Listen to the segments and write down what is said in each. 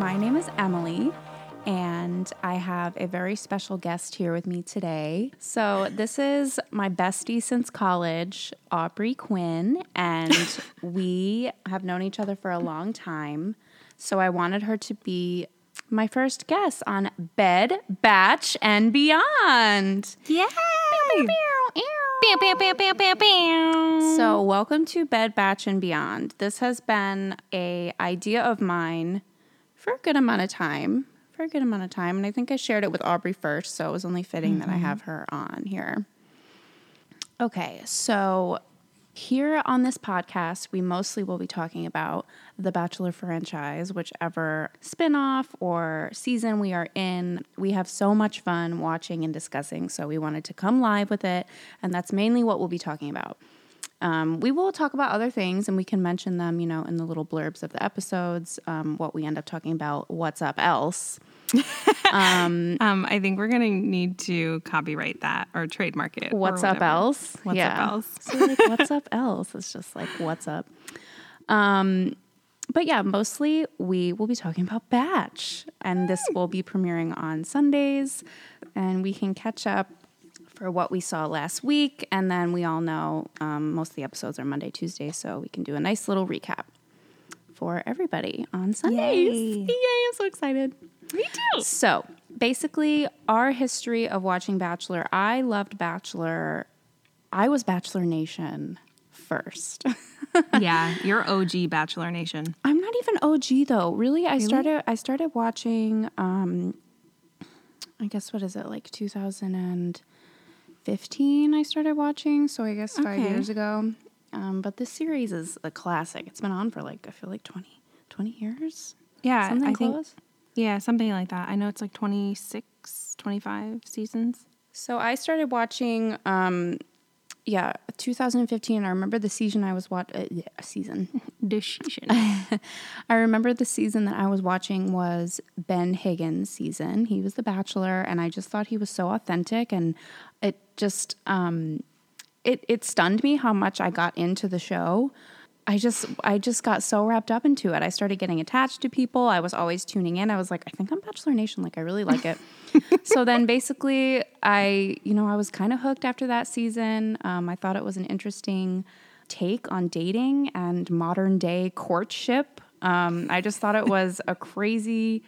My name is Emily, and I have a very special guest here with me today. So, this is my bestie since college, Aubrey Quinn, and we have known each other for a long time. So, I wanted her to be my first guest on Bed, Batch, and Beyond. Yay! Pew, pew, pew. So, welcome to Bed Batch and Beyond. This has been a idea of mine for a good amount of time. For a good amount of time, and I think I shared it with Aubrey first, so it was only fitting that I mm-hmm. have her on here. Okay, so here on this podcast, we mostly will be talking about the Bachelor franchise, whichever spinoff or season we are in. We have so much fun watching and discussing, so we wanted to come live with it, and that's mainly what we'll be talking about. Um, we will talk about other things, and we can mention them, you know, in the little blurbs of the episodes. Um, what we end up talking about, what's up else. Um, I think we're gonna need to copyright that or trademark it. What's up else? What's up else? so like, what's up else? It's just like what's up. Um, but yeah, mostly we will be talking about Batch, and this will be premiering on Sundays, and we can catch up for what we saw last week, and then we all know um, most of the episodes are Monday, Tuesday, so we can do a nice little recap for everybody on Sundays. Yay. Yay! I'm so excited. Me too. So basically, our history of watching Bachelor, I loved Bachelor. I was Bachelor Nation first. yeah, you're OG Bachelor Nation. I'm not even OG though. Really, I started I started watching um I guess what is it? Like 2015 I started watching, so I guess 5 Okay. years ago. Um but this series is a classic. It's been on for like I feel like 20 20 years. Yeah, Something I think yeah, something like that. I know it's like 26, 25 seasons. So I started watching, um, yeah, 2015. I remember the season I was watching. Uh, yeah, season. Decision. I remember the season that I was watching was Ben Higgins' season. He was the Bachelor, and I just thought he was so authentic, and it just um, it it stunned me how much I got into the show. I just I just got so wrapped up into it. I started getting attached to people. I was always tuning in. I was like, I think I'm Bachelor Nation. Like I really like it. so then basically I, you know, I was kind of hooked after that season. Um, I thought it was an interesting take on dating and modern day courtship. Um, I just thought it was a crazy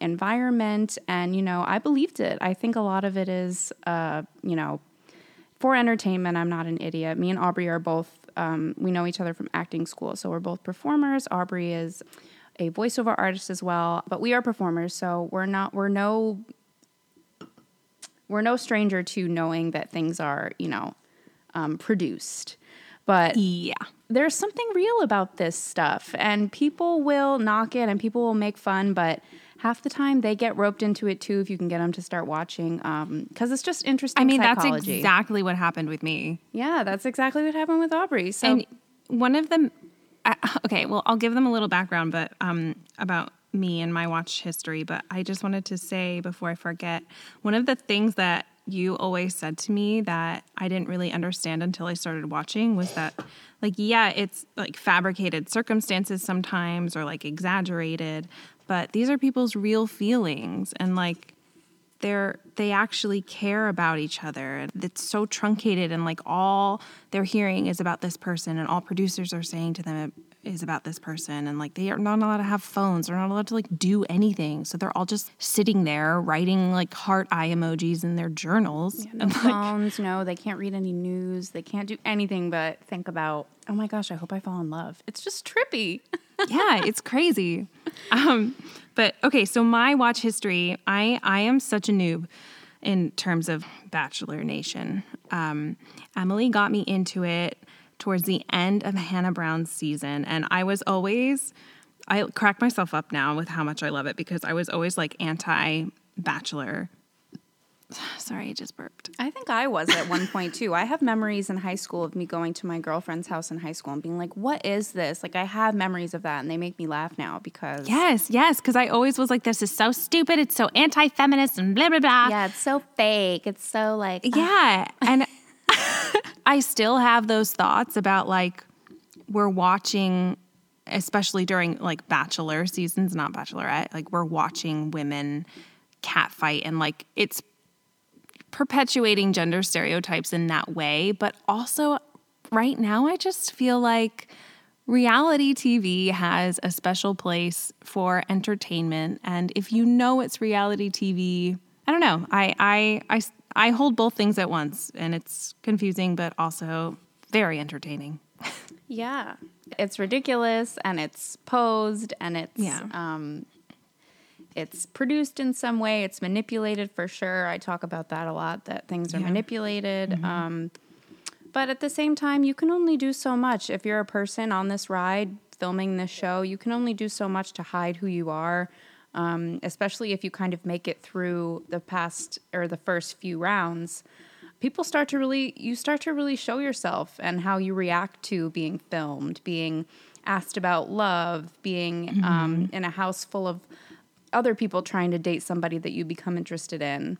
environment and you know, I believed it. I think a lot of it is uh, you know, for entertainment, I'm not an idiot. Me and Aubrey are both, um, we know each other from acting school. So we're both performers. Aubrey is a voiceover artist as well, but we are performers. So we're not, we're no, we're no stranger to knowing that things are, you know, um, produced. But yeah. there's something real about this stuff and people will knock it and people will make fun but half the time they get roped into it too if you can get them to start watching because it's just interesting I mean, that's exactly what happened with me. yeah that's exactly what happened with aubrey so And one of them, I, okay, well, I'll give them a little background, but um, about me and my watch history. But I just wanted to say before I forget, one of the things that you always said to me that I didn't really understand until I started watching was that, like, yeah, it's like fabricated circumstances sometimes or like exaggerated, but these are people's real feelings. And like they're they actually care about each other. It's so truncated and like all they're hearing is about this person and all producers are saying to them is about this person and like they are not allowed to have phones. They're not allowed to like do anything. So they're all just sitting there writing like heart eye emojis in their journals. No phones no they can't read any news. They can't do anything but think about oh my gosh i hope i fall in love. It's just trippy. Yeah, it's crazy. Um, but okay, so my watch history, I I am such a noob in terms of Bachelor Nation. Um, Emily got me into it towards the end of Hannah Brown's season, and I was always I crack myself up now with how much I love it because I was always like anti Bachelor. Sorry, I just burped. I think I was at one point too. I have memories in high school of me going to my girlfriend's house in high school and being like, "What is this?" Like I have memories of that, and they make me laugh now because Yes, yes, because I always was like, this is so stupid. It's so anti feminist and blah, blah, blah. yeah, it's so fake. It's so like Yeah. Ah. And I still have those thoughts about like we're watching especially during like bachelor seasons, not bachelorette, like we're watching women catfight and like it's perpetuating gender stereotypes in that way. But also, right now, I just feel like reality TV has a special place for entertainment. And if you know it's reality TV, I don't know. I, I, I, I hold both things at once, and it's confusing, but also very entertaining. Yeah. It's ridiculous and it's posed and it's Yeah. um it's produced in some way, it's manipulated for sure. I talk about that a lot that things are Yeah. manipulated. Um but at the same time, you can only do so much if you're a person on this ride filming this show. You can only do so much to hide who you are. Um, especially if you kind of make it through the past or the first few rounds people start to really you start to really show yourself and how you react to being filmed being asked about love being um, in a house full of other people trying to date somebody that you become interested in.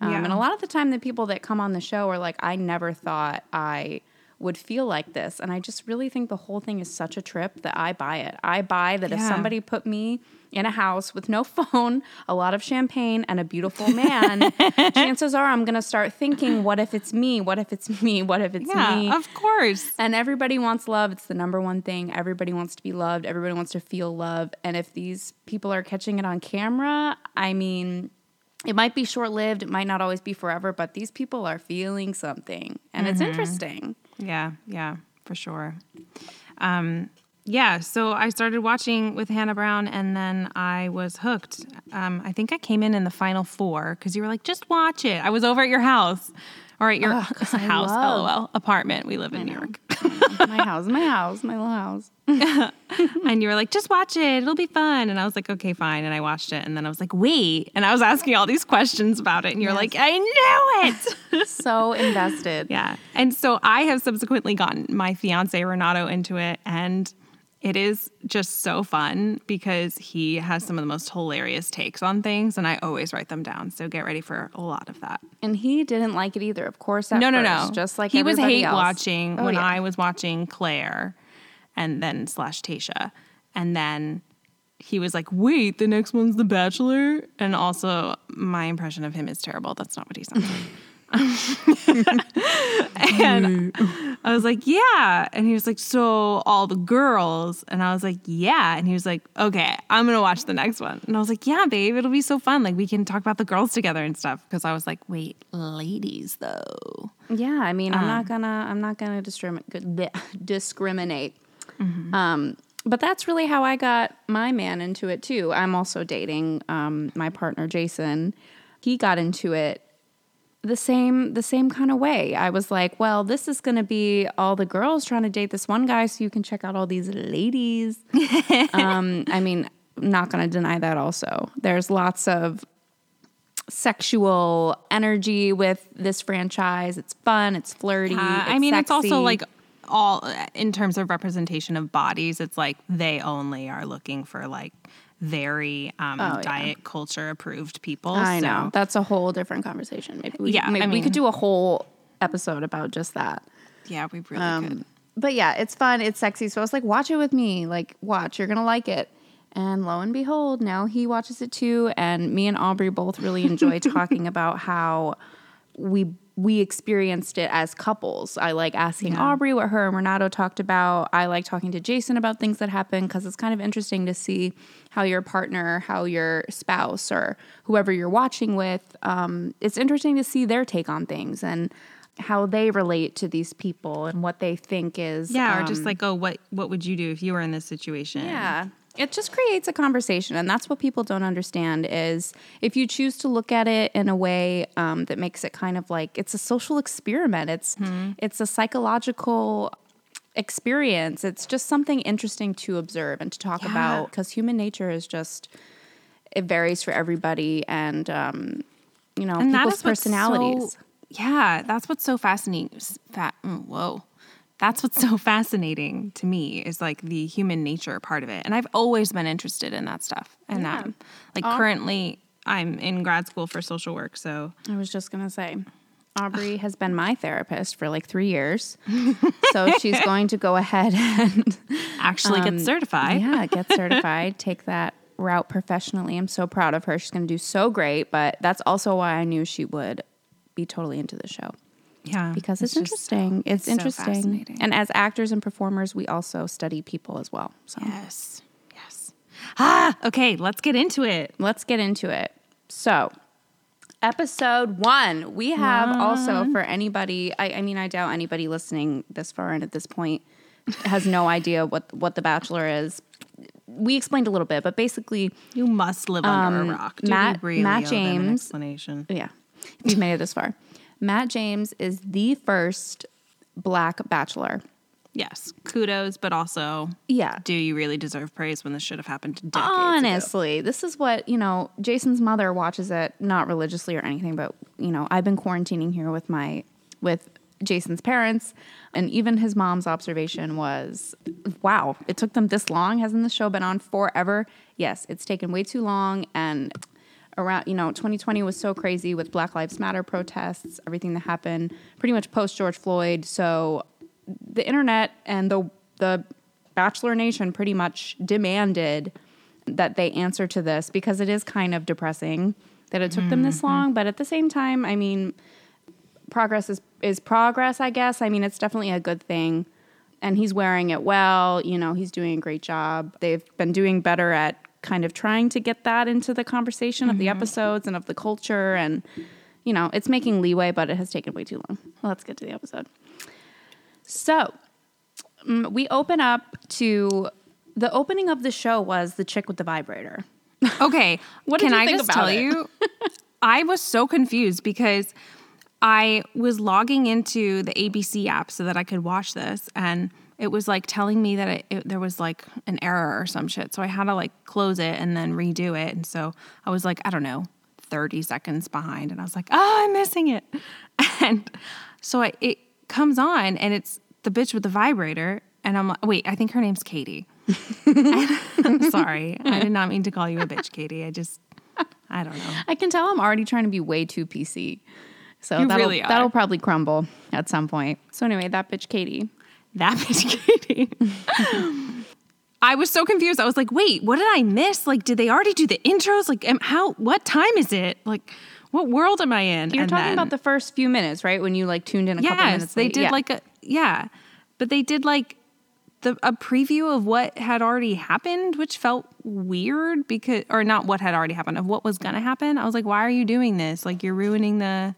Um, Yeah. and a lot of the time the people that come on the show are like i never thought i would feel like this. And i just really think the whole thing is such a trip that i buy it. I buy that if somebody put me in a house with no phone a lot of champagne and a beautiful man chances are i'm going to start thinking what if it's me what if it's me what if it's me Yeah, of course. and everybody wants love. It's the number one thing. Everybody wants to be loved. Everybody wants to feel love. And if these people are catching it on camera, I mean, it might be short lived. It might not always be forever, but these people are feeling something. And it's interesting. Yeah, yeah, for sure. Um, yeah, so I started watching with Hannah Brown and then I was hooked. Um, I think I came in in the final four because you were like, just watch it. I was over at your house or at your house, love- lol, apartment. We live in New York. my house, my house, my little house. and you were like, just watch it. It'll be fun. And I was like, okay, fine. And I watched it. And then I was like, wait. And I was asking all these questions about it. And you're like, I knew it. So invested. Yeah. And so I have subsequently gotten my fiance Renato into it and it is just so fun because he has some of the most hilarious takes on things and I always write them down. So get ready for a lot of that. And he didn't like it either, of course. No, no, first, no. Just like he was hate else. watching Oh, when yeah. I was watching Clare and then slash Tayshia. And then he was like, wait, the next one's The Bachelor. And also, my impression of him is terrible. That's not what he sounds like. and I was like, yeah. And he was like, so all the girls. And I was like, yeah. And he was like, okay, I'm going to watch the next one. And I was like, yeah, babe, it'll be so fun. Like, we can talk about the girls together and stuff. Because I was like, wait, ladies, though. Yeah, I mean, I'm not gonna, I'm not gonna discriminate. Discriminate. Um, but that's really how I got my man into it too. I'm also dating um, my partner Jason. He got into it the same, the same kind of way. I was like, well, this is gonna be all the girls trying to date this one guy, so you can check out all these ladies. um, I mean, I'm not gonna deny that. Also, there's lots of sexual energy with this franchise. It's fun, it's flirty. I it's mean, it's also like all in terms of representation of bodies, it's like they only are looking for like very um, Oh, yeah. diet culture approved people. I so- know that's a whole different conversation. Maybe we, Yeah, maybe I we could do a whole episode about just that. Yeah, we really Um, could. But yeah, it's fun, it's sexy. So I was like, watch it with me. Like, watch, you're gonna like it. And lo and behold, now he watches it too. And me and Aubrey both really enjoy talking about how we we experienced it as couples. I like asking Aubrey what her and Renato talked about. I like talking to Jason about things that happen because it's kind of interesting to see how your partner, how your spouse, or whoever you're watching with, um, it's interesting to see their take on things and how they relate to these people and what they think is. Yeah, or just um, like, oh, what what would you do if you were in this situation? yeah. It just creates a conversation, and that's what people don't understand. Is if you choose to look at it in a way um, that makes it kind of like it's a social experiment. It's it's a psychological experience. It's just something interesting to observe and to talk Yeah. about because human nature is just it varies for everybody, and um, you know and people's personalities. So, yeah, that's what's so fascinating. s- Fa- mm, whoa, that's what's so fascinating to me is like the human nature part of it, and I've always been interested in that stuff. And Yeah. um, like currently, I'm in grad school for social work, so I was just gonna say. Aubrey has been my therapist for like three years. so she's going to go ahead and Actually, get certified. Um, yeah, get certified, take that route professionally. I'm so proud of her. She's going to do so great, but that's also why I knew she would be totally into the show Yeah, because it's, just- interesting. It's, so interesting. fascinating. and as actors and performers, we also study people as well. So yes, yes. Ah, okay. Let's get into it. let's get into it. So, episode one, we have also for anybody. I, I mean, I doubt anybody listening this far and at this point has no idea what what The Bachelor is. We explained a little bit, but basically, You must live under Um, a rock. Do Matt- really Matt owe them an James- explanation. yeah, if you've made it this far, Matt James is the first Black Bachelor. Yes, kudos, but also, Yeah, do you really deserve praise when this should have happened decades ago? Honestly, this is what, you know, Jason's mother watches it not religiously or anything, but you know, I've been quarantining here with my with Jason's parents and even his mom's observation was, wow, it took them this long. Hasn't the show been on forever? Yes, it's taken way too long and around, you know, 2020 was so crazy with Black Lives Matter protests, everything that happened pretty much post George Floyd. So the internet and the the Bachelor Nation pretty much demanded that they answer to this because it is kind of depressing that it took them this mm-hmm. long. But at the same time, I mean, progress is is progress. I guess. I mean, it's definitely a good thing, and he's wearing it well. You know, he's doing a great job. They've been doing better at kind of trying to get that into the conversation of the episodes and of the culture and. You know, it's making leeway, but it has taken way too long. Well, let's get to the episode. So, mm, we open up to the opening of the show was the chick with the vibrator. Okay, What did can you I think just about tell it? you? I was so confused because I was logging into the ABC app so that I could watch this, and it was like telling me that it, it, there was like an error or some shit. So I had to like close it and then redo it, and so I was like, I don't know, thirty seconds behind, and I was like, oh, I'm missing it, and so I, it comes on, and it's the bitch with the vibrator, and I'm like, wait, I think her name's Katie. I'm sorry. I did not mean to call you a bitch, Katie. I just, I don't know. I can tell I'm already trying to be way too PC. So You that'll, really that'll probably crumble at some point. So anyway, that bitch Katie. That bitch, Katie. I was so confused. I was like, wait, what did I miss? Like, did they already do the intros? Like, am, how, what time is it? Like, what world am I in? You're And talking then- about the first few minutes, right? When you like tuned in a couple minutes they late. did Yeah. like a, yeah, but they did like the, a preview of what had already happened, which felt weird because, or not what had already happened, of what was going to happen. I was like, why are you doing this? Like, you're ruining the,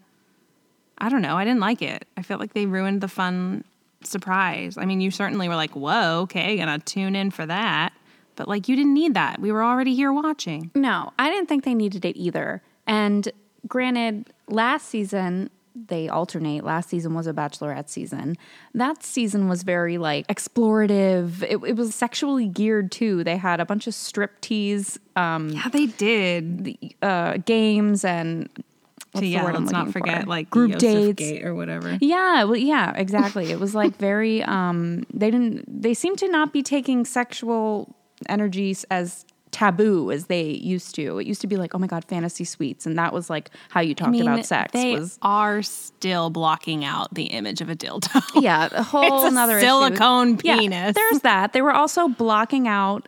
I don't know. I didn't like it. I felt like they ruined the fun surprise. I mean, you certainly were like, whoa, okay, gonna tune in for that. But like, you didn't need that. We were already here watching. No, I didn't think they needed it either. And granted, last season they alternate. Last season was a bachelorette season. That season was very like explorative. It, it was sexually geared too. They had a bunch of strip tease um, Yeah, they did. the, uh, games and what's to the yeah, I'm let's not forget for? like group Yosef dates. Gate or whatever. Yeah, well, yeah, exactly. It was like very. Um, they didn't. They seem to not be taking sexual energies as taboo as they used to. It used to be like, oh my god, fantasy suites, and that was like how you talked about sex. They was are still blocking out the image of a dildo. yeah, a whole It's a another issue. silicone Yeah, penis. there's that. They were also blocking out.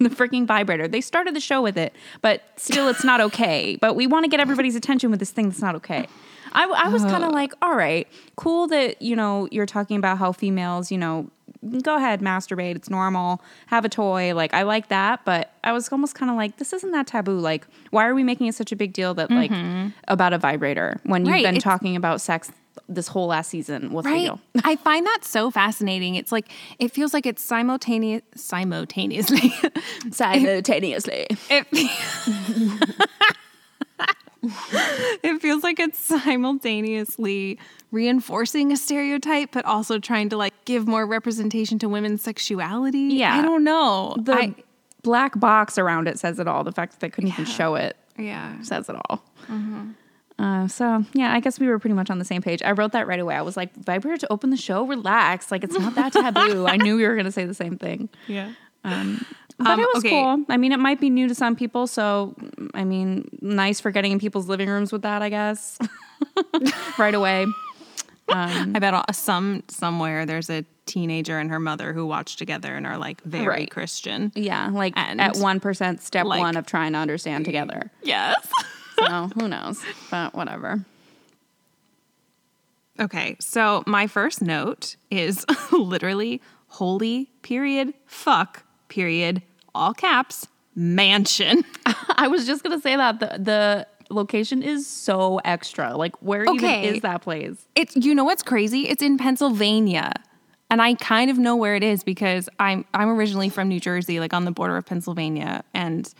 The freaking vibrator. They started the show with it, but still, it's not okay. But we want to get everybody's attention with this thing that's not okay. I, I was kind of uh. like, all right, cool that you know you're talking about how females, you know, go ahead, masturbate. It's normal. Have a toy. Like I like that, but I was almost kind of like, this isn't that taboo. Like, why are we making it such a big deal that like mm-hmm. about a vibrator when you've Right, been it's- talking about sex this whole last season? What's the Right. I find that so fascinating. It's like it feels like it's simultaneous simultaneously. Simultaneously. it, it feels like it's simultaneously reinforcing a stereotype, but also trying to like give more representation to women's sexuality. Yeah. I don't know. The I- black box around it says it all. The fact that they couldn't even show it yeah. says it all. Mm-hmm. Uh, so yeah, I guess we were pretty much on the same page. I wrote that right away. I was like, "Vibrator to open the show, relax. Like it's not that taboo." I knew we were gonna say the same thing, Yeah. but Um, it was okay. cool. I mean, it might be new to some people, so I mean, nice for getting in people's living rooms with that, I guess. right away. I bet all- some somewhere there's a teenager and her mother who watch together and are like very Right. Christian. Yeah, like And, at 1% step like- one of trying to understand together. Yes. So who knows? But whatever. Okay, so my first note is literally holy period fuck period all caps mansion. I was just gonna say that the the location is so extra. Like, where Okay. even is that place? It's you know what's crazy? It's in Pennsylvania. And I kind of know where it is because I'm I'm originally from New Jersey, like on the border of Pennsylvania, and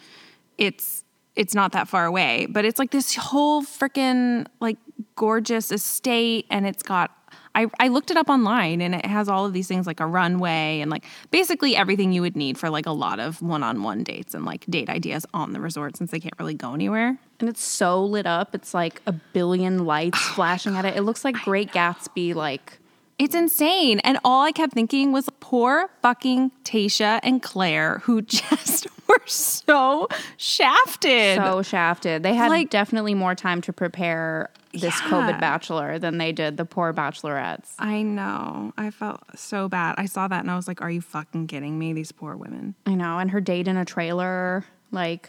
it's it's not that far away, but it's like this whole freaking like gorgeous estate and it's got I, I looked it up online and it has all of these things like a runway and like basically everything you would need for like a lot of one-on-one dates and like date ideas on the resort since they can't really go anywhere. And it's so lit up. It's like a billion lights flashing at it. It looks like Great Gatsby. Like, It's insane. And all I kept thinking was poor fucking Tayshia and Clare, who just were so shafted. so shafted. They had Like- definitely more time to prepare this Yeah. COVID bachelor than they did the poor bachelorettes. I know. I felt so bad. I saw that and I was like, are you fucking kidding me? These poor women. I know. And her date in a trailer. Like,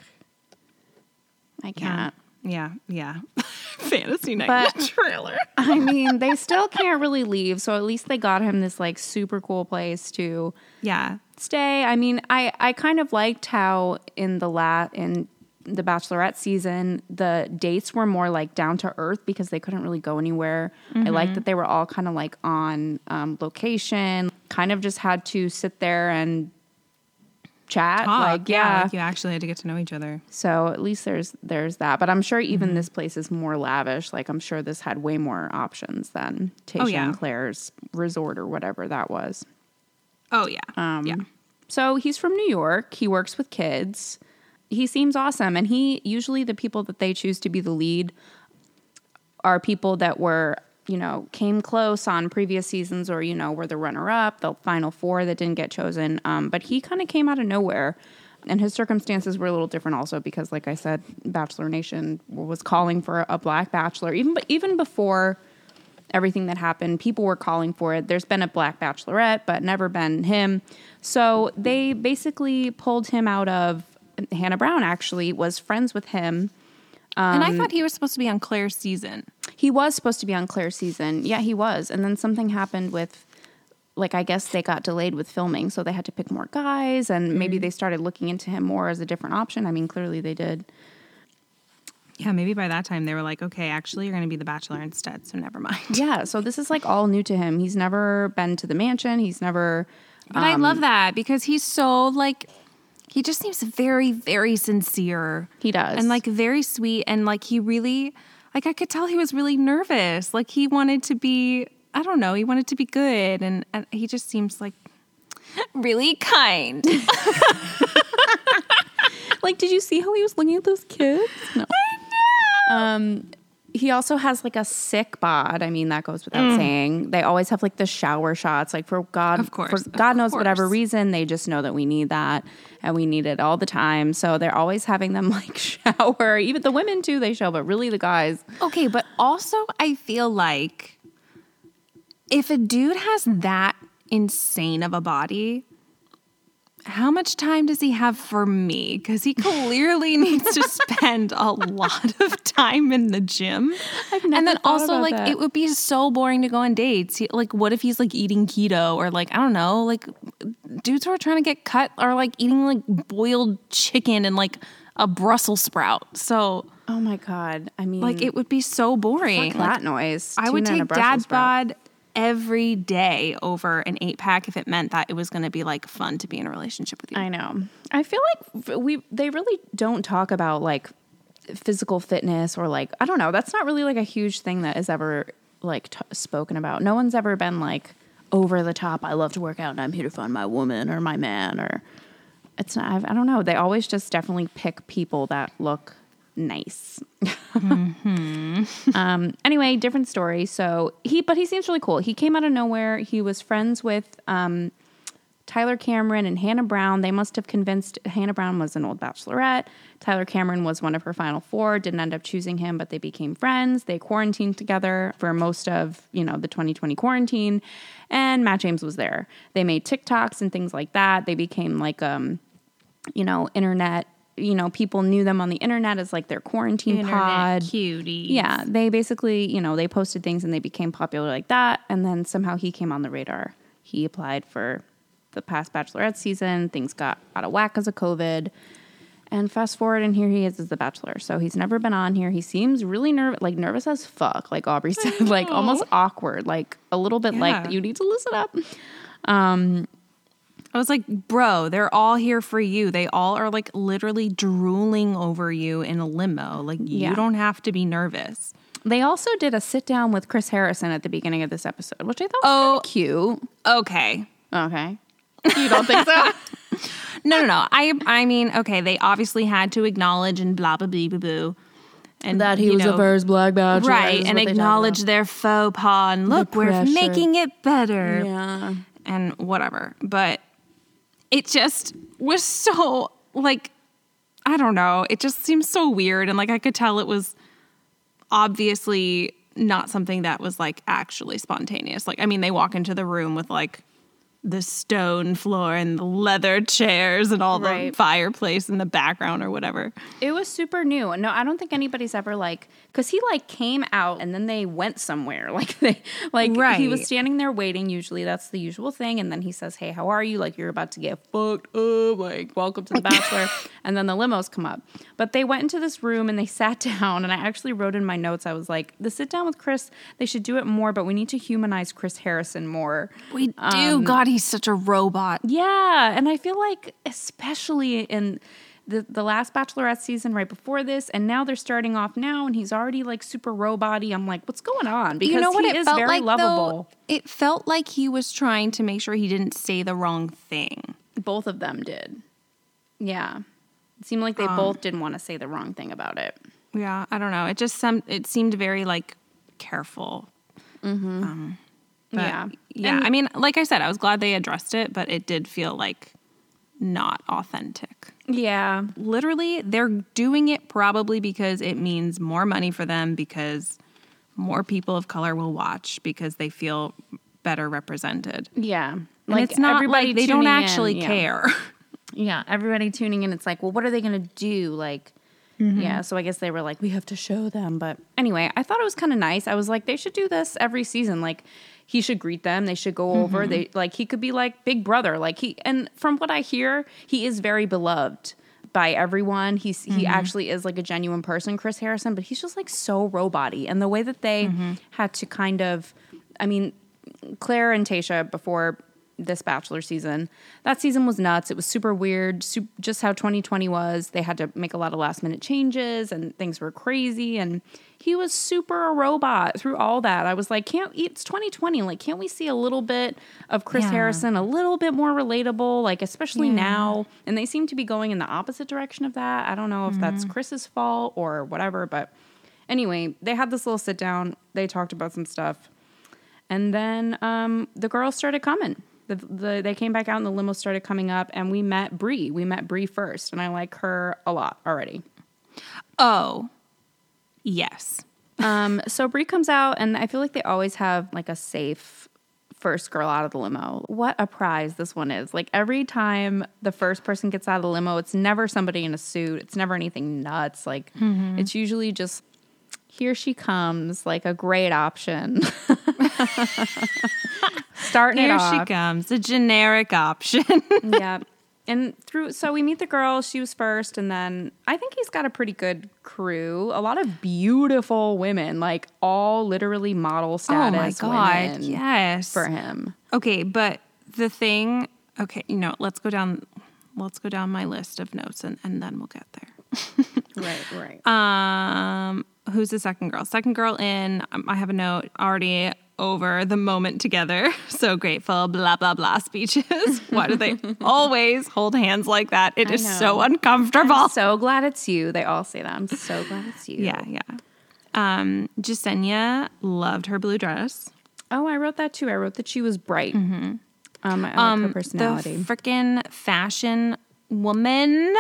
I can't. Yeah, yeah. Fantasy night But- trailer. I mean, they still can't really leave. So at least they got him this like super cool place to Yeah. Stay. I mean, I I kind of liked how in the lat in the Bachelorette season, the dates were more like down to earth because they couldn't really go anywhere. I liked that they were all kind of like on um, location, kind of just had to sit there and chat. Talk. Like, yeah. like you actually had to get to know each other. so at least there's there's that. But I'm sure even Mm-hmm. this place is more lavish. Like I'm sure this had way more options than Tayshia Oh, yeah. and Clare's resort or whatever that was. Oh, yeah. Um, yeah. So he's from New York. He works with kids. He seems awesome. And he usually the people that they choose to be the lead are people that were, you know, came close on previous seasons or, you know, were the runner up, the final four that didn't get chosen. Um, but he kind of came out of nowhere. And his circumstances were a little different also because, like I said, Bachelor Nation was calling for a black bachelor. Even even before everything that happened, people were calling for it. There's been a black bachelorette, but never been him. So they basically pulled him out of Hannah Brown actually was friends with him. and um, I thought he was supposed to be on Clare's season. He was supposed to be on Clare's season. Yeah, he was. And then something happened with like I guess they got delayed with filming, so they had to pick more guys and maybe they started looking into him more as a different option. I mean, clearly they did. Yeah, maybe by that time they were like, okay, actually, you're going to be the bachelor instead, so never mind. Yeah, so this is like all new to him. He's never been to the mansion. He's never But I um, love that because he's so like he just seems very very sincere. He does. And like very sweet and like he really like I could tell he was really nervous. Like he wanted to be I don't know, he wanted to be good and, and he just seems like really kind. Like, did you see how he was looking at those kids? No. Um, he also has like a sick bod. I mean, that goes without saying. They always have like the shower shots. Like for God, Of course, for God knows whatever reason, they just know that we need that, and we need it all the time. So they're always having them like shower. Even the women too, they show, but really the guys. okay, but also I feel like if a dude has that insane of a body, how much time does he have for me? Because he clearly needs to spend a lot of time in the gym. I've and then also, like, that. it would be so boring to go on dates. He- Like, what if he's like eating keto or like, I don't know, like dudes who are trying to get cut are like eating like boiled chicken and like a Brussels sprout. So, Oh my god! I mean, like, it would be so boring. Like, that noise. I would Tuna and a take dad bod every day over an eight pack if it meant that it was going to be like fun to be in a relationship with you. I know. I feel like we they really don't talk about like physical fitness or like I don't know. That's not really like a huge thing that is ever like t- spoken about. No one's ever been like over the top. I love to work out and I'm here to find my woman or my man or it's not. I, I don't know. They always just definitely pick people that look nice. um, anyway, different story. So he, but he seems really cool. He came out of nowhere. He was friends with um, Tyler Cameron and Hannah Brown, they must have convinced Hannah Brown was an old bachelorette. Tyler Cameron was one of her final four, didn't end up choosing him, but they became friends. They quarantined together for most of, you know, the 2020 quarantine. And Matt James was there. They made TikToks and things like that. They became like um, you know, internet you know, people knew them on the internet as like their quarantine Internet pod. cuties. Yeah, they basically, you know, they posted things and they became popular like that. And then somehow he came on the radar. He applied for the past Bachelorette season. Things got out of whack because of COVID. And fast forward, and here he is as the Bachelor. So he's never been on here. He seems really nervous, like nervous as fuck, like Aubrey said, like almost awkward, like a little bit Yeah. like you need to listen up. Um, I was like, bro, they're all here for you. They all are like literally drooling over you in a limo. Like, Yeah. you don't have to be nervous. They also did a sit down with Chris Harrison at the beginning of this episode, which I thought was Oh. cute. Okay. Okay. You don't think so? No, no, no. I, I mean, okay, they obviously had to acknowledge and blah, blah, blah, blah, blah. And that he you was know, the first black bachelor. Right. And acknowledge their faux pas and look, we're pressure. making it better. Yeah. and whatever. But it just was so like I don't know. It just seems so weird and like I could tell it was obviously not something that was like actually spontaneous. Like I mean they walk into the room with like the stone floor and the leather chairs and all the fireplace in the background or whatever. It was super new. No, I don't think anybody's ever like because he like came out and then they went somewhere. Like they like he was standing there waiting. Usually that's the usual thing. And then he says, "Hey, how are you? Like you're about to get fucked up. Like welcome to the Bachelor." and then the limos come up. But they went into this room and they sat down. And I actually wrote in my notes. I was like, "The sit down with Chris. They should do it more, but we need to humanize Chris Harrison more." We do. Um, God, he's such a robot. Yeah, and I feel like especially in the the last Bachelorette season, right before this, and now they're starting off now, and he's already like super robot-y. I'm like, what's going on? Because you know what he it is felt very like lovable. though? It felt like he was trying to make sure he didn't say the wrong thing. Both of them did. Yeah, it seemed like they Um, both didn't want to say the wrong thing about it. Yeah, I don't know. It just some it seemed very like careful. Um, but, Yeah. yeah. And- I mean, like I said, I was glad they addressed it, but it did feel like not authentic. Yeah, Literally, they're doing it probably because it means more money for them because more people of color will watch because they feel better represented. yeah. And it's not everybody like they don't tuning in, actually yeah. care. Yeah, everybody tuning in. It's like, well, what are they going to do? Like, mm-hmm. yeah. So I guess they were like, we have to show them. But anyway, I thought it was kind of nice. I was like, they should do this every season. Like, he should greet them. They should go over. Mm-hmm. They like he could be like Big Brother. Like he and from what I hear, he is very beloved by everyone. He's he mm-hmm. actually is like a genuine person, Chris Harrison. But he's just like so robot-y. And the way that they mm-hmm. had to kind of, I mean, Clare and Tayshia before this Bachelor season. That season was nuts. It was super weird, just how 2020 was. They had to make a lot of last minute changes and things were crazy. And he was super a robot through all that. I was like, can't it's 2020? Like, can't we see a little bit of Chris Yeah. Harrison, a little bit more relatable? Like, especially Yeah. now. And they seem to be going in the opposite direction of that. I don't know if that's Chris's fault or whatever, but anyway, they had this little sit down. They talked about some stuff. And then um, the girls started coming. The, the, they came back out and the limo started coming up, and we met Bri. We met Bri first, and I like her a lot already. Oh, yes. Um, so Bri comes out, and I feel like they always have like a safe first girl out of the limo. What a prize this one is! Like every time the first person gets out of the limo, it's never somebody in a suit. It's never anything nuts. Like it's usually just here she comes, like a great option. Starting Here it she comes, a generic option. yeah. And through, so we meet the girl. She was first, and then I think he's got a pretty good crew. A lot of beautiful women, like all literally model status. oh my god, yes. for him. Okay, but the thing, okay, you know, let's go down let's go down my list of notes and, and then we'll get there. Right, right. Um, who's the second girl? Second girl in. Um, I have a note already over the moment together. So grateful, blah blah blah speeches. Why do they always hold hands like that? It I is know. so uncomfortable. so glad it's you. They all say that. I'm so glad it's you. yeah, yeah. Um, Jessenia loved her blue dress. Oh, I wrote that too. I wrote that she was bright. Um, I like her personality. The freaking fashion woman,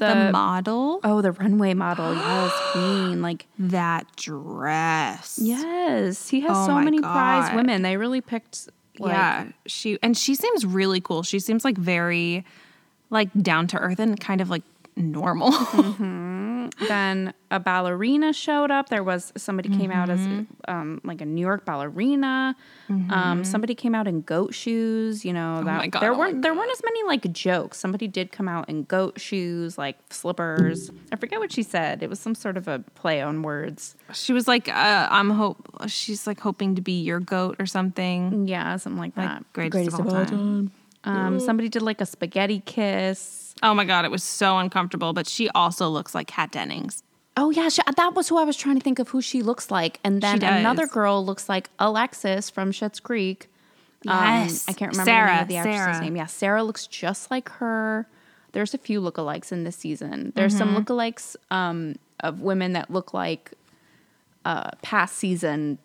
the, The- model, oh, the runway model. Yes, queen. Like, that dress. yes, he has Oh so many prize women. They really picked. Like, yeah, she and she seems really cool. She seems like very like down to earth and kind of like normal. Then a ballerina showed up. There was somebody came out as Mm-hmm. um, like a New York ballerina. Um, somebody came out in goat shoes. You know that Oh my God, there oh weren't there weren't as many like jokes. Somebody did come out in goat shoes, like slippers. I forget what she said. It was some sort of a play on words. she was like, uh, "I'm hope." She's like hoping to be your goat or something. Yeah, something like that. Like greatest, of all time. Um, somebody did like a spaghetti kiss. Oh my god, it was so uncomfortable. But she also looks like Kat Dennings. Oh yeah, she, that was who I was trying to think of who she looks like, and then another girl looks like Alexis from Schitt's Creek. Yes. Um, I can't remember the Sarah, of the actress's Sarah. name. Yeah, Sarah looks just like her. There's a few lookalikes in this season. There's some Mm-hmm. lookalikes um, of women that look like uh, past season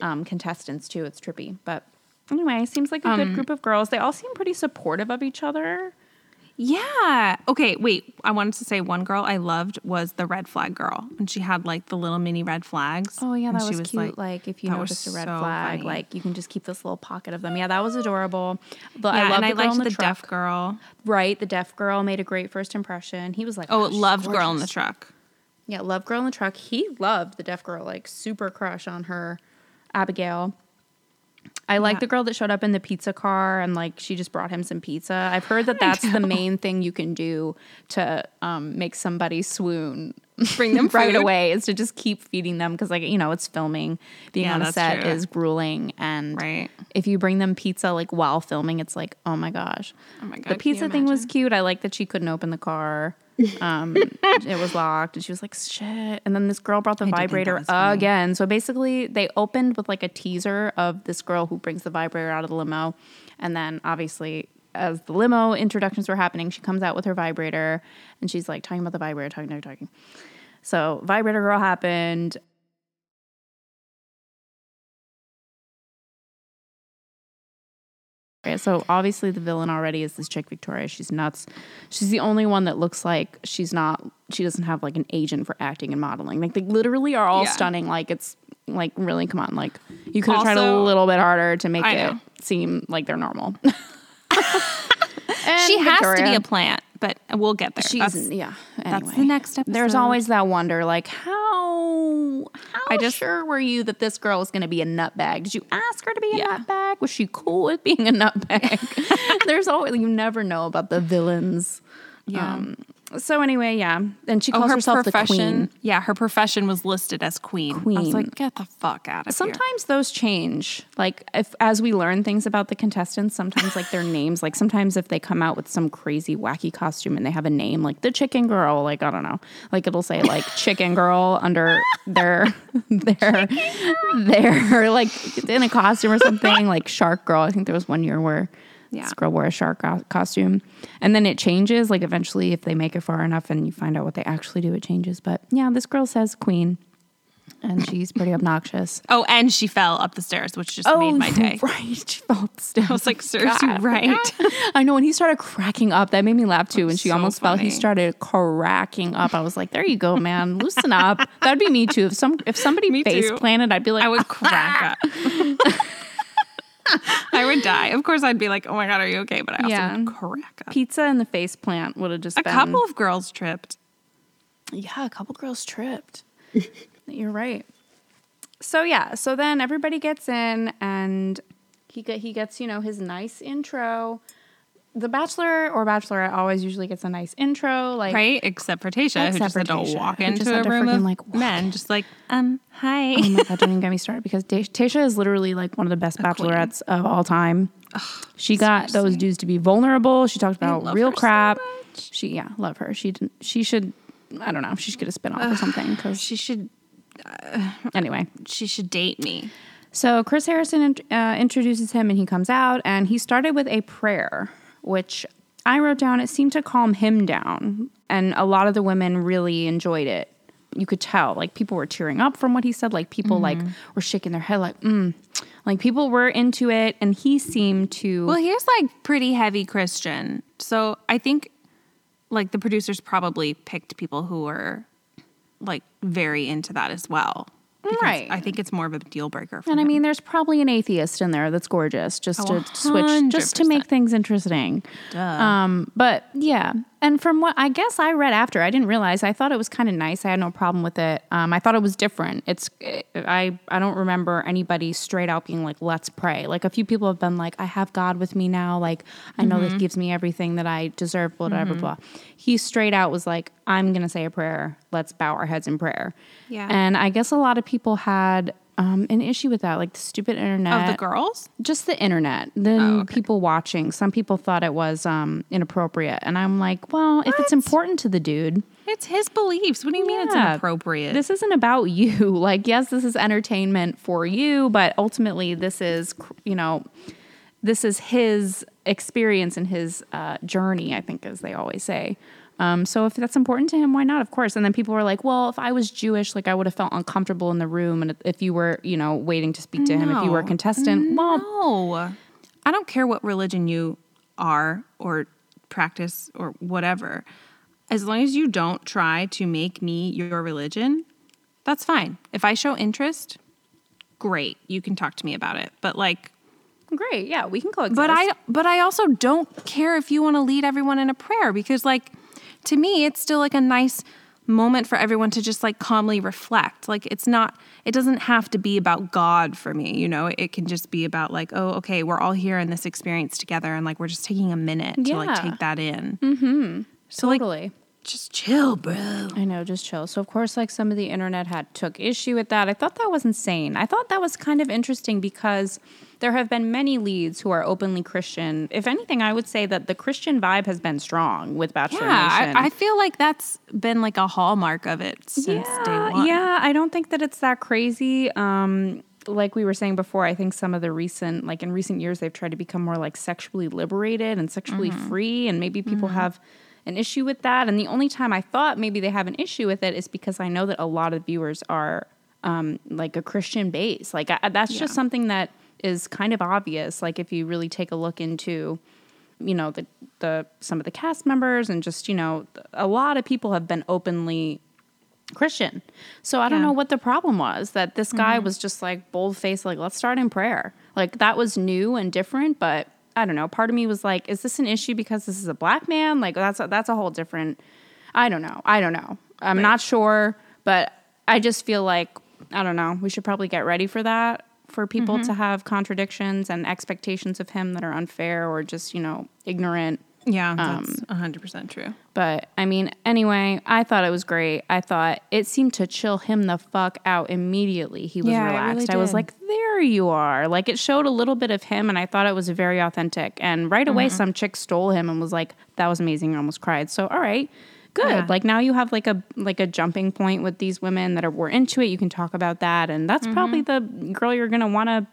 um, contestants too. It's trippy, but anyway, seems like a Um, good group of girls. They all seem pretty supportive of each other. Yeah. Okay, wait. I wanted to say one girl I loved was the red flag girl. And she had like the little mini red flags. Oh yeah, that she was, cute. Like, if you noticed a red so flag, funny. like you can just keep this little pocket of them. Yeah, that was adorable. But yeah, I love and the I girl in liked the, the, truck. deaf girl. Right, the deaf girl made a great first impression. He was like, Oh, "Gosh, she's loved girl in the truck. Yeah, love girl in the truck. He loved the deaf girl, like super crush on her, Abigail. I like Yeah. the girl that showed up in the pizza car and like she just brought him some pizza. I've heard that that's the main thing you can do to um, make somebody swoon. Bring them right away is to just keep feeding them because like you know it's filming. Being Yeah, on a set true. is grueling and Right. if you bring them pizza like while filming, it's like oh my gosh. Oh my God, The pizza thing was cute. I like that she couldn't open the car. Um, it was locked, and she was like, "Shit!" And then this girl brought the I did think that vibrator again. So basically, they opened with like a teaser of this girl who brings the vibrator out of the limo, and then obviously, as the limo introductions were happening, she comes out with her vibrator, and she's like talking about the vibrator, talking, talking, talking. So vibrator girl happened. Okay, so obviously the villain already is this chick Victoria. She's nuts. She's the only one that looks like she's not. She doesn't have like an agent for acting and modeling. Like they literally are all Yeah. stunning. Like it's like really come on. Like you could have tried a little bit harder to make I it know. seem like they're normal. She And has to be a plant, but we'll get there. She's That's- yeah. that's the next episode. There's always that wonder, like how how I just- sure were you that this girl was going to be a nutbag? Did you ask her to be a Yeah. nutbag? Was she cool with being a nutbag? There's always you never know about the villains. Yeah. Um, so anyway, yeah, and she Oh, calls her herself the queen. Yeah, her profession was listed as queen. I was Queen. like, get the fuck out of here. Sometimes those change. Like if as we learn things about the contestants, sometimes like their names, like sometimes if they come out with some crazy wacky costume and they have a name like the chicken girl, like I don't know. Like it'll say like chicken girl under their their their like in a costume or something, like shark girl. I think there was one year where Yeah. this girl wore a shark co- costume. And then it changes. Like eventually if they make it far enough and you find out what they actually do, it changes. But yeah, this girl says queen. And she's pretty obnoxious. Oh, and she fell up the stairs, which just made oh, my day. Oh, Right. She fell up the stairs. I was like, serves you God. right. I know. And he started cracking up. That made me laugh too. And she So almost fell. He started cracking up. I was like, there you go, man. Loosen up. That'd be me too. If some if somebody Me face too. planted, I'd be like, I would crack up. I would die. Of course, I'd be like, oh my God, are you okay? But I also Yeah. would crack up. pizza and the face plant would have just A been couple of girls tripped. Yeah, a couple girls tripped. You're right. So yeah, so then everybody gets in and he get, he gets, you know, his nice intro. The bachelor or bachelorette always usually gets a nice intro like Right? Except for Tayshia, who just had to Tayshia, walk into a room of like, men, just like, um, hi. Oh my god, don't even get me started because Ta- Tayshia is literally like one of the best queen. bachelorettes of all time. she got those dudes to be vulnerable. She talked about real so crap. much. she yeah, love her. She didn't. She should. I don't know. She should get a spin off or something. Because she should anyway, she should date me. so Chris Harrison uh, introduces him and he comes out and he started with a prayer, which I wrote down. It seemed to calm him down, and a lot of the women really enjoyed it. You could tell, like people were tearing up from what he said. Like people like were shaking their head, like, mm, Like people were into it, and he seemed to. Well, he's like pretty heavy Christian. So I think like the producers probably picked people who were like very into that as well. Because Right. I think it's more of a deal breaker for me. and I mean, there's probably an atheist in there that's gorgeous, just Oh, to switch, just to make things interesting. Duh. Um, but yeah, and from what I guess I read after, I didn't realize. I thought it was kind of nice. I had no problem with it. Um, I thought it was different. It's eh, I I don't remember anybody straight out being like, "Let's pray." Like a few people have been like, "I have God with me now." Like I know that He mm-hmm. gives me everything that I deserve. Whatever, mm-hmm. blah. He straight out was like, "I'm gonna say a prayer. Let's bow our heads in prayer." Yeah. and I guess a lot of people had. Um, an issue with that, like the stupid internet of the girls? just the internet then Oh, okay. people watching some people thought it was um, inappropriate and i'm like well if it's important to the dude It's his beliefs. What do you mean it's inappropriate? this isn't about you like yes this is entertainment for you but ultimately this is you know this is his experience and his uh, journey i think as they always say um, so if that's important to him why not of course and then people were like well if i was jewish like i would have felt uncomfortable in the room and if you were you know waiting to speak to him if you were a No. contestant well. I don't care what religion you are or practice or whatever. As long as you don't try to make me your religion, that's fine. If I show interest, great. You can talk to me about it. But like Great. Yeah, we can coexist. But I but I also don't care if you want to lead everyone in a prayer because like to me it's still like a nice moment for everyone to just like calmly reflect. Like it's not it doesn't have to be about God for me, you know? It can just be about like, oh, okay, we're all here in this experience together and like we're just taking a minute to like take that in. Mhm. So like just chill, bro. I know, just chill. So of course, like some of the internet had took issue with that. I thought that was insane. I thought that was kind of interesting because there have been many leads who are openly Christian. If anything, I would say that the Christian vibe has been strong with Bachelor Yeah, Nation. I, I feel like that's been like a hallmark of it since day one. Yeah, I don't think that it's that crazy. Um, like we were saying before, I think some of the recent, like in recent years, they've tried to become more like sexually liberated and sexually Mm-hmm. free, and maybe people have an issue with that. And the only time I thought maybe they have an issue with it is because I know that a lot of viewers are um, like a Christian base. Like I, that's Yeah. just something that is kind of obvious. Like if you really take a look into you know the the some of the cast members and just you know a lot of people have been openly Christian. So I don't Yeah. Mm-hmm. know what the problem was that this guy was just like bold faced, like, let's start in prayer. Like that was new and different, but I don't know. Part of me was like, is this an issue because this is a black man? Like that's a, that's a whole different. I don't know. I don't know. I'm not sure, but I just feel like I don't know. We should probably get ready for that for people Mm-hmm. to have contradictions and expectations of him that are unfair or just you know ignorant. Yeah, that's 100% true. But I mean, anyway, I thought it was great. I thought it seemed to chill him the fuck out immediately. He was Yeah, it really relaxed. I was like, there you are. Like it showed a little bit of him, and I thought it was very authentic. And right away, Mm-hmm. some chick stole him and was like, that was amazing. I almost cried. So, all right. Good. Yeah. Like now you have like a like a jumping point with these women that are were into it. You can talk about that, and that's probably Mm-hmm. the girl you're gonna want to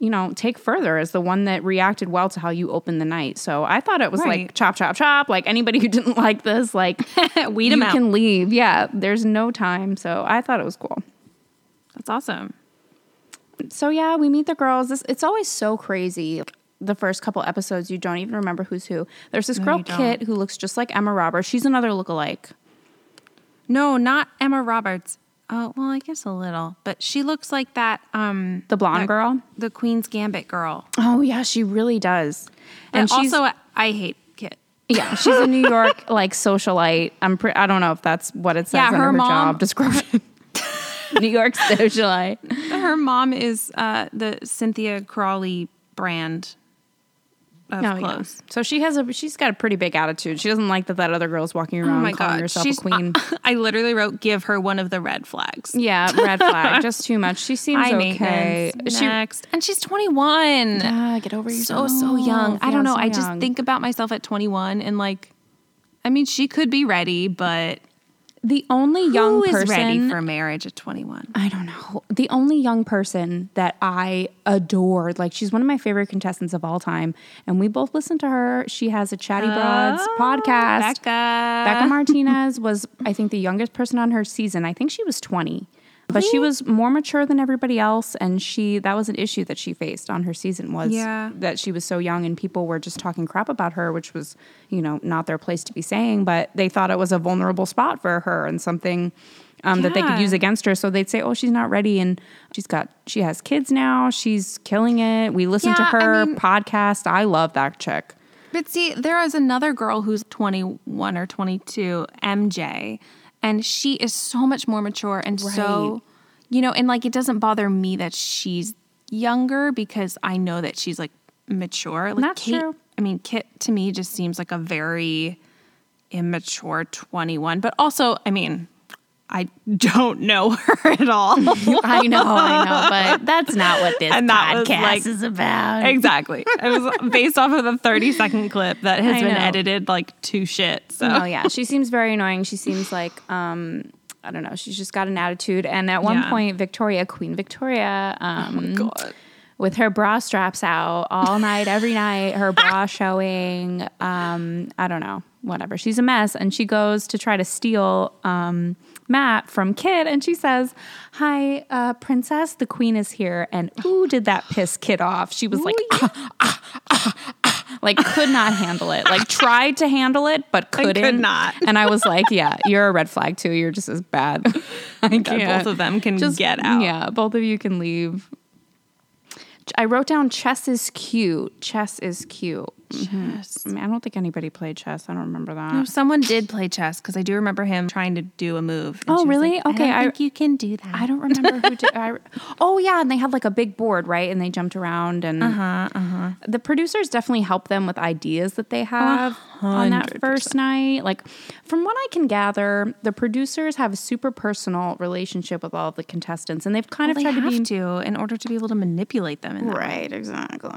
you know, take further as the one that reacted well to how you opened the night. So I thought it was Right. like chop, chop, chop. Like anybody who didn't like this, like Weed you 'em out. can leave. Yeah, there's no time. So I thought it was cool. That's awesome. So yeah, we meet the girls. This it's always so crazy. The first couple episodes, you don't even remember who's who. There's this No, girl. Kit who looks just like Emma Roberts. She's another lookalike. No, not Emma Roberts. Oh, well, I guess a little, but she looks like that. Um, The blonde that- girl. the Queen's Gambit girl. Oh yeah, she really does. And And she's also, I hate Kit. yeah, she's a New York like socialite. I'm pre- I don't know if that's what it says Yeah, under her her, mom- job description. New York socialite. Her mom is uh, the Cynthia Rowley brand of Oh, yeah. So she has a she's got a pretty big attitude. She doesn't like that that other girl's walking Oh around my calling god, herself she's a queen. I literally wrote, "Give her one of the red flags." yeah, red flag. Just too much. She seems High okay. She Next, and she's 21. yeah, get over yourself. so so young. I don't know. so I just young. think about myself at 21 and like, I mean, she could be ready, but the only young who is person ready for marriage at 21? I don't know. The only young person that I adored, like she's one of my favorite contestants of all time, and we both listen to her. She has a Chatty oh, Broads Oh, podcast. Bekah. Bekah Martinez was, I think, the youngest person on her season. I think she was 20. But she was more mature than everybody else, and she that was an issue that she faced on her season was Yeah. that she was so young, and people were just talking crap about her, which was you know not their place to be saying, but they thought it was a vulnerable spot for her and something. Um, That they could use against her, so they'd say, "Oh, she's not ready," and she's got, she has kids now. She's killing it. We listen to Yeah, I her mean- podcast. I love that chick. But see, there is another girl who's 21 or 22, MJ, and she is so much more mature and so, you know, and like it doesn't bother me that she's younger because I know that she's like mature. Like That's Kate, true. I mean, Kit to me just seems like a very immature 21, but also, I mean, I don't know her at all. I know, I know, but that's not what this And podcast like- is about. exactly. It was based off of a 30 second clip that has I been know. edited like to shit. So Oh yeah, she seems very annoying. She seems like um I don't know. She's just got an attitude. And at one Yeah. point, Victoria, Queen Victoria, um, God. with her bra straps out all night, every night, her bra showing. Um, I don't know, whatever. She's a mess, and she goes to try to steal um, Matt from Kit, and she says, "Hi, uh, princess. The queen is here." And ooh, did that piss Kit off? She was like, "Ah, ah, ah, ah," like could not handle it. Like tried to handle it, but could couldn't. not. And I was like, "Yeah, you're a red flag too. You're just as bad." I can't. both of them can Just- get out. Yeah, both of you can leave. I wrote down chess is cute. Chess is cute. Chess. I mean, I don't think anybody played chess. I don't remember that. No, someone did play chess because I do remember him trying to do a move. and Oh, was really? like, Okay, I I- think you can do that. I don't remember who did. I, oh yeah, and they had like a big board, right? And they jumped around, and Uh-huh, the producers definitely helped them with ideas that they have on that first night. Like, from what I can gather, the producers have a super personal relationship with all of the contestants, and they've kind of they tried to have be to in order to be able to manipulate them. In that. Right, exactly.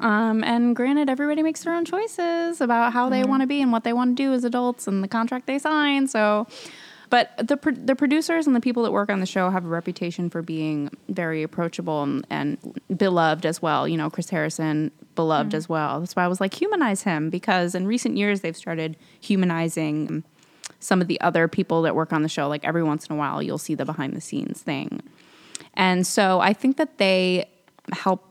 Um, and granted, everybody makes their own choices about how they want to be and what they want to do as adults and the contract they sign. So, but the pro- the producers and the people that work on the show have a reputation for being very approachable and, and beloved as well. You know, Chris Harrison beloved as well. That's why I was like humanize him because in recent years they've started humanizing some of the other people that work on the show. Like every once in a while, you'll see the behind the scenes thing. And so I think that they help.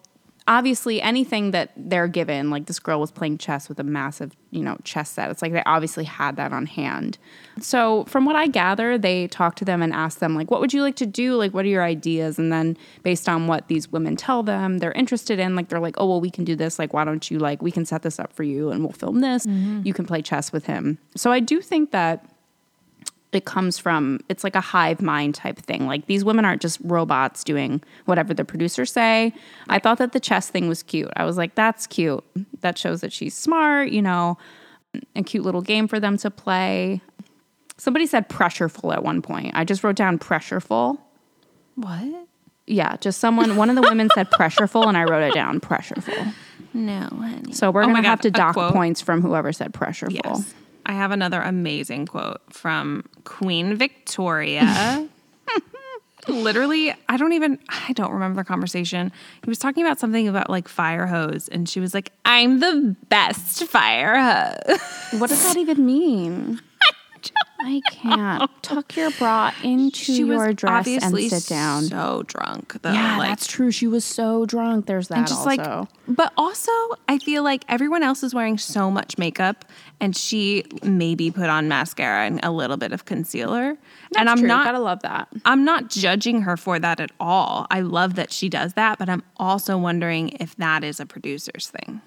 Obviously, anything that they're given, like this girl was playing chess with a massive, you know, chess set. It's like they obviously had that on hand. So, from what I gather, they talk to them and ask them, like, what would you like to do? Like, what are your ideas? And then, based on what these women tell them, they're interested in, like, they're like, oh, well, we can do this. Like, why don't you, like, we can set this up for you and we'll film this. Mm-hmm. You can play chess with him. So, I do think that it comes from it's like a hive mind type thing. Like these women aren't just robots doing whatever the producers say. I thought that the chess thing was cute. I was like that's cute. That shows that she's smart you know a cute little game for them to play. Somebody said pressureful at one point. I just wrote down pressureful. What? yeah just someone one of the women said pressureful and i wrote it down pressureful. No, honey. so we're Oh gonna have God, to dock quote. points from whoever said pressureful. Yes. I have another amazing quote from Queen Victoria. Literally, I don't even I don't remember the conversation. He was talking about something about like fire hose and she was like, "I'm the best fire hose." What does that even mean? I can't. Tuck your bra into she your dress and sit down. So drunk, though. yeah, like, that's true. She was so drunk. There's that and just also. like, but also, I feel like everyone else is wearing so much makeup, and she maybe put on mascara and a little bit of concealer. and I'm true. not gotta love that. I'm not judging her for that at all. I love that she does that, but I'm also wondering if that is a producer's thing.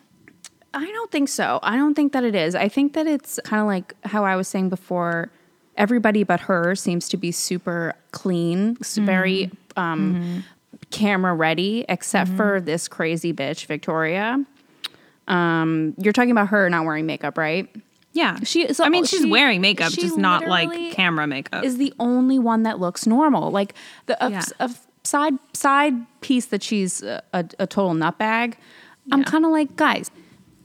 I don't think so. I don't think that it is. I think that it's kind of like how I was saying before. Everybody but her seems to be super clean, s- very um, camera ready, except for this crazy bitch, Victoria. Um, you're talking about her not wearing makeup, right? Yeah, She is- I mean, she's she- wearing makeup, just not like camera makeup. is the only one that looks normal. Like the a, Yeah. a side side piece that she's a, a, a total nutbag. I'm kind of like, guys,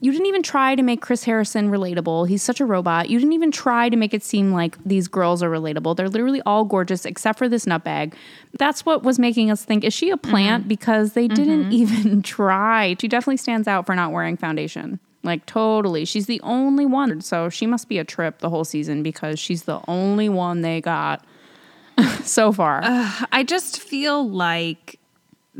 you didn't even try to make Chris Harrison relatable. He's such a robot. You didn't even try to make it seem like these girls are relatable. They're literally all gorgeous except for this nutbag. That's what was making us think, is she a mm-hmm. plant? Because they didn't mm-hmm. even try. She definitely stands out for not wearing foundation. Like totally. She's the only one. So she must be a trip the whole season because she's the only one they got. so far. I just feel like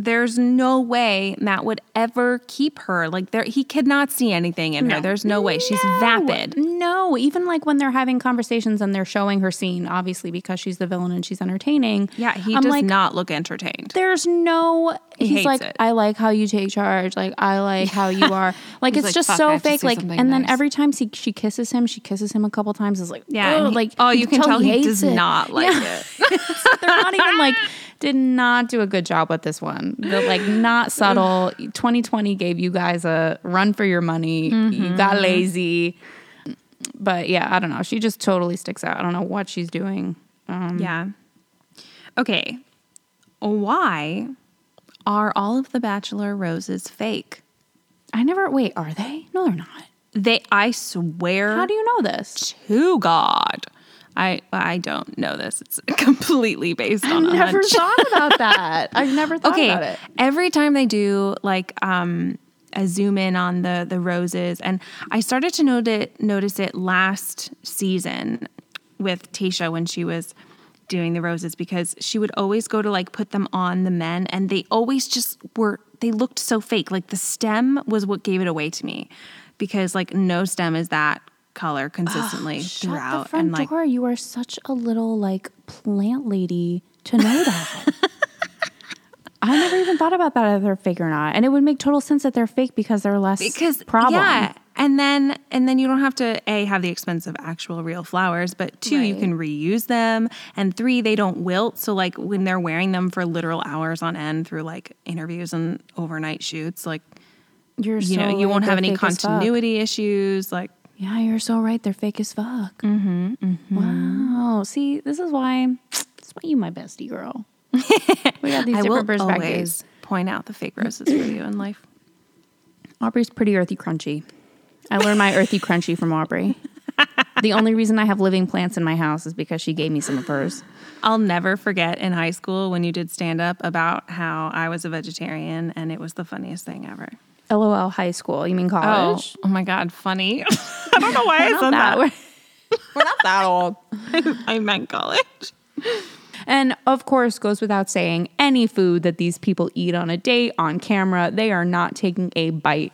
there's no way Matt would ever keep her. Like there, he could not see anything in her. There's no way. She's No. vapid. No, even like when they're having conversations and they're showing her scene, obviously because she's the villain and she's entertaining. Yeah, he I'm does like, not look entertained. There's no. he's hates like, it. I like how you take charge. Like I like how you are. Like it's like, just so fake. Like, and then every time she she kisses him, she kisses him a couple times. It's like, Yeah, he- like oh, you can tell he hates does it. not like Yeah. it. They're not even like did not do a good job with this one. They're like not subtle. 2020 gave you guys a run for your money. You got lazy. But yeah, I don't know. She just totally sticks out. I don't know what she's doing. Um, Yeah. Okay. Why are all of the Bachelor roses fake? I never wait, are they? No, they're not. They, I swear How do you know this? to God, I I don't know this. It's completely based on a Never hunch. thought about that. I've never thought okay about it. every time they do like um a zoom in on the the roses and i started to notice notice it last season with Tayshia when she was doing the roses because she would always go to like put them on the men and they always just were they looked so fake like the stem was what gave it away to me because like no stem is that color consistently Shut throughout the front and like door. You are such a little like plant lady to know that. I never even thought about that if they're fake or not, and it would make total sense that they're fake because they're less because problem. yeah and then and then you don't have to a have the expense of actual real flowers but two you can reuse them and three they don't wilt so like when they're wearing them for literal hours on end through like interviews and overnight shoots like You're you so know you right, won't have any fuck. continuity issues like Yeah, you're so right. They're fake as fuck. Mm-hmm, Wow. See, this is why. This is why you my bestie girl. we got these i will different perspectives. always point out the fake roses for you in life Aubrey's pretty earthy crunchy. I learned my earthy crunchy from Aubrey. the only reason I have living plants in my house is because she gave me some of hers. I'll never forget in high school when you did stand up about how I was a vegetarian and it was the funniest thing ever. LOL high school. You mean Oh, college? oh my God, funny. I don't know why I said that. that. We're not that old. I meant college. And of course, goes without saying, any food that these people eat on a date on camera, they are not taking a bite.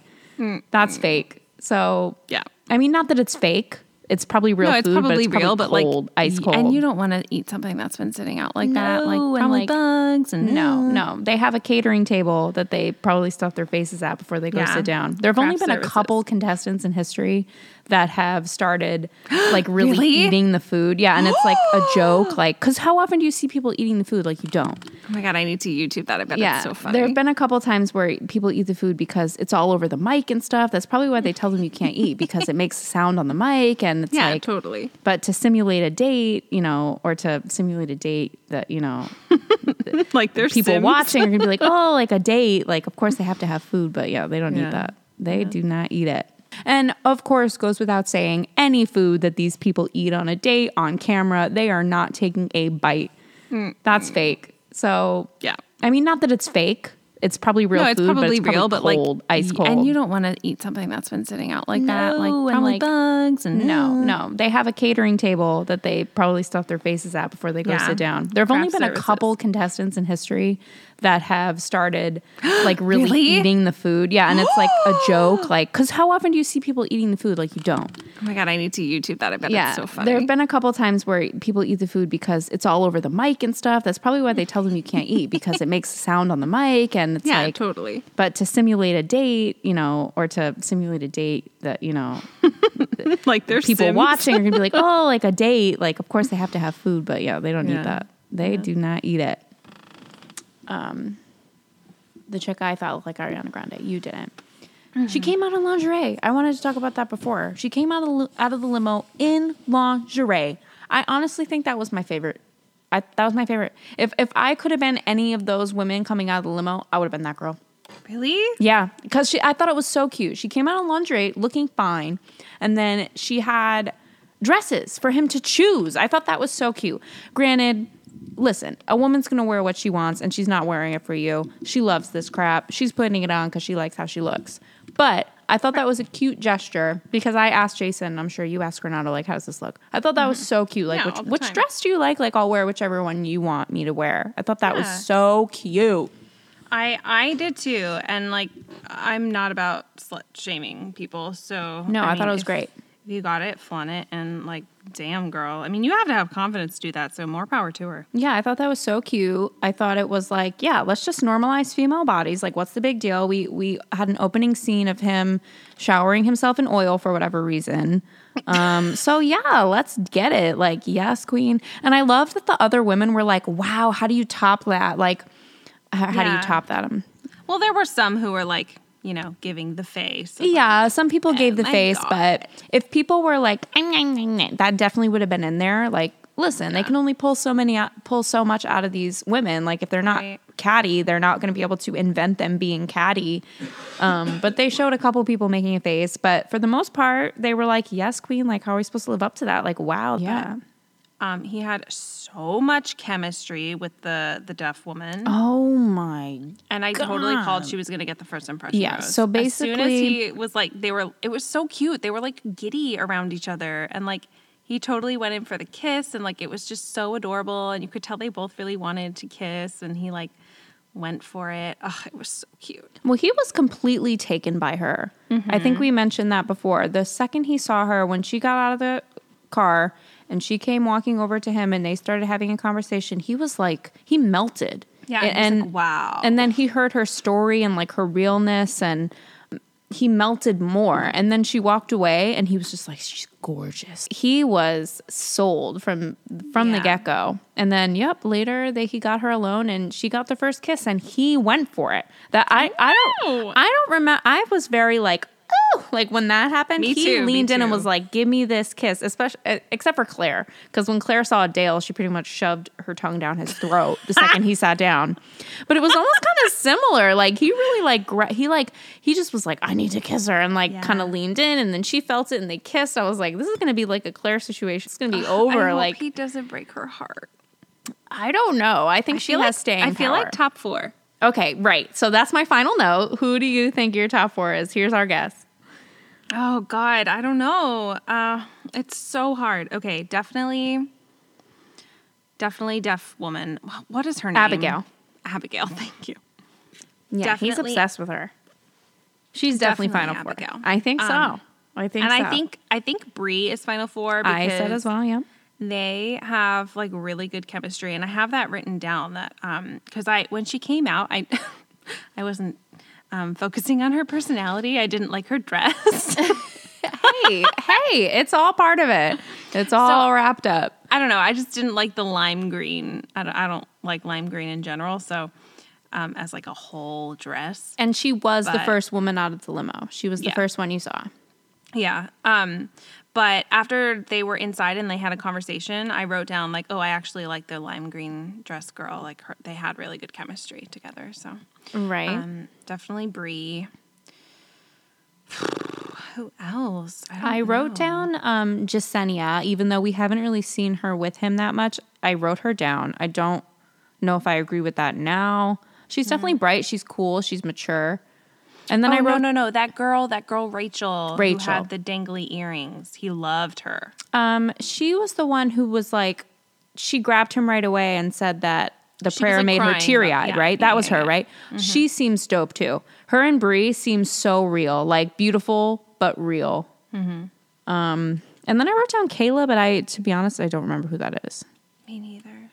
That's fake. So Yeah. I mean, not that it's fake. It's probably real no, it's food, probably but it's real, probably but cold, like ice cold. And you don't want to eat something that's been sitting out like that, like No, and, probably like- bugs and No, mm. no. They have a catering table that they probably stuff their faces at before they go Yeah. sit down. There have only been a couple contestants in history that have started like really, Really? eating the food. Yeah, and it's like a joke. Like, because how often do you see people eating the food? Like, you don't. Oh my god, I need to YouTube that. I bet Yeah, it's so funny. there have been a couple times where people eat the food because it's all over the mic and stuff. That's probably why they tell them you can't eat because it makes sound on the mic and it's yeah, like totally. but to simulate a date, you know, or to simulate a date that, you know, Like there's people Sims. watching are gonna be like, oh, like a date. Like, of course they have to have food, but yeah, they don't Yeah. eat that. They do not eat it. And of course, goes without saying, any food that these people eat on a date on camera, they are not taking a bite. That's fake. So Yeah. I mean, not that it's fake. It's probably real no, it's food, probably but it's real, probably but like ice cold. And you don't want to eat something that's been sitting out like that, like No, probably like- bugs and No, no. They have a catering table that they probably stuff their faces at before they go Yeah. sit down. There have only been a couple contestants in history that have started like really, Really? eating the food. Yeah, and it's like a joke. Like, because how often do you see people eating the food? Like, you don't. Oh my god, I need to YouTube that. I bet yeah, it's so funny. there have been a couple times where people eat the food because it's all over the mic and stuff. That's probably why they tell them you can't eat because it makes sound on the mic and it's yeah, like totally. but to simulate a date, you know, or to simulate a date that, you know, Like there's people Sims. watching are gonna be like, oh, like a date. Like, of course they have to have food, but yeah, they don't Yeah. eat that. They do not eat it. Um, the chick I thought looked like Ariana Grande. You didn't. She came out in lingerie. I wanted to talk about that before. She came out of the, out of the limo in lingerie. I honestly think that was my favorite. I, that was my favorite. If if I could have been any of those women coming out of the limo, I would have been that girl. Really? Yeah, because she, I thought it was so cute. She came out in lingerie, looking fine, and then she had dresses for him to choose. I thought that was so cute. Granted, listen, a woman's gonna wear what she wants, and she's not wearing it for you. She loves this crap. She's putting it on because she likes how she looks. But I thought that was a cute gesture because I asked Jason, I'm sure you asked Renato, like, how does this look? I thought that was so cute. Like, Mm-hmm. Yeah, which, which dress do you like? Like, I'll wear whichever one you want me to wear. I thought that Yeah. was so cute. I I did too, and like I'm not about slut shaming people, so No, I thought mean, it was great. You got it, flaunt it, and like, damn, girl. I mean, you have to have confidence to do that, so more power to her. Yeah, I thought that was so cute. I thought it was like, yeah, let's just normalize female bodies. Like, what's the big deal? We we had an opening scene of him showering himself in oil for whatever reason. Um, so yeah, let's get it. Like, yes, queen. And I love that the other women were like, wow, how do you top that? Like, h- how do you top that? Um, Well, there were some who were like, you know, giving the face. yeah, some people gave the face, God. but if people were like, that definitely would have been in there. Like, listen, they can only pull so many, out- pull so much out of these women. Like, if they're not Right. catty, they're not going to be able to invent them being catty. Um, but they showed a couple people making a face, but for the most part, they were like, "Yes, queen." Like, how are we supposed to live up to that? Like, wow, yeah. Um, he had so much chemistry with the the deaf woman, Oh my and I totally called she was gonna get the first impression. Yeah, rose. so as soon as basically- he was like, they were, it was so cute. They were like giddy around each other, and like he totally went in for the kiss, and like it was just so adorable, and you could tell they both really wanted to kiss, and he like went for it. Oh, it was so cute. Well, he was completely taken by her. I think we mentioned that before. The second he saw her, when she got out of the car and she came walking over to him and they started having a conversation, he was like, he melted. Yeah, A- and, like, wow. And then he heard her story and like her realness and he melted more. And then she walked away and he was just like, she's gorgeous. He was sold from from the get go. And then, yep, later they he got her alone and she got the first kiss and he went for it. That I I know. don't oh. I don't remember. I was very like. Like when that happened, Me he too, leaned in and was like, "Give me this kiss," especially except for Clare, because when Clare saw Dale, she pretty much shoved her tongue down his throat the second he sat down. But it was almost kind of similar. Like he really like gra- he like he just was like, "I need to kiss her," and like Yeah. kind of leaned in, and then she felt it and they kissed. I was like, "This is gonna be like a Clare situation. It's gonna be I over." like he doesn't break her heart. I don't know. I think I she has like, staying. I feel power. like top four. Okay, right. So that's my final note. Who do you think your top four is? Here's our guess. Oh God, I don't know. Uh, it's so hard. Okay, definitely, definitely deaf woman. What is her name? Abigail. Abigail. Thank you. Yeah, he's obsessed with her. She's definitely, Definitely final four. I think so. Um, I think and so. I think I think Bri is final four. Because I said as well. Yeah. They have like really good chemistry, and I have that written down. That um, because I when she came out, I I wasn't um, focusing on her personality. I didn't like her dress. hey, hey, it's all part of it. It's all wrapped up. I don't know. I just didn't like the lime green. I don't, I don't like lime green in general. So, um, as like a whole dress, And she was the first woman out of the limo. She was the Yeah. first one you saw. yeah. Um, but after they were inside and they had a conversation, I wrote down like, oh, I actually like the lime green dress girl. Like her, they had really good chemistry together. So, Right. um, definitely Bri. Who else? don't I wrote down um, Jessenia, even though we haven't really seen her with him that much. I wrote her down. I don't know if I agree with that now. She's definitely bright. She's cool. She's mature. And then Oh I wrote no no no! That girl, that girl Rachel, Rachel. who had the dangly earrings. He loved her. Um, she was the one who was like, she grabbed him right away and said that the She was, prayer like, made her teary eyed, yeah, right? yeah, that was her, right? She seems dope too. Her and Bri seem so real, like beautiful but real. Um, and then I wrote down Kayla, but I, to be honest, I don't remember who that is. Me neither.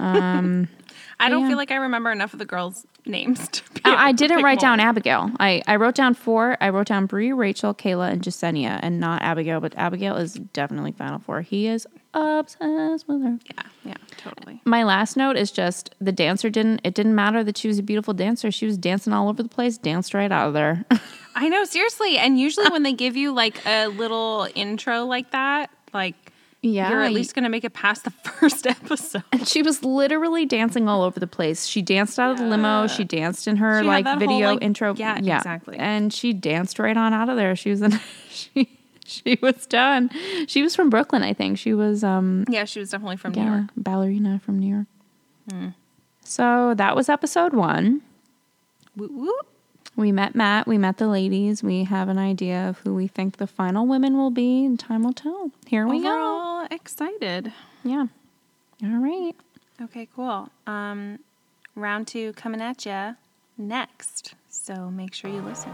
um, I don't yeah. feel like I remember enough of the girls' names. To be I, I didn't write down. Abigail. I, I wrote down four. I wrote down Bri, Rachel, Kayla, and Jessenia, and not Abigail. But Abigail is definitely final four. He is obsessed with her. Yeah, yeah, totally. my last note is just the dancer didn't it didn't matter that she was a beautiful dancer she was dancing all over the place danced right out of there I know, seriously. And usually when they give you like a little intro like that, like Yeah, you're at least gonna make it past the first episode. and she was literally dancing all over the place she danced out of the limo she danced in her She like that whole, video like- intro yeah, exactly. and she danced right on out of there she was in she she was done she was from brooklyn i think she was um Yeah, she was definitely from New York. ballerina from new york Hmm. so that was episode one Woo woo. we met Matt, we met the ladies, we have an idea of who we think the final women will be, and time will tell. Here we We're go. all excited. Yeah. All right. Okay, cool. Um, round two coming at ya next. So make sure you listen.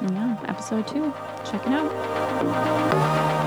Yeah. Episode two. Check it out.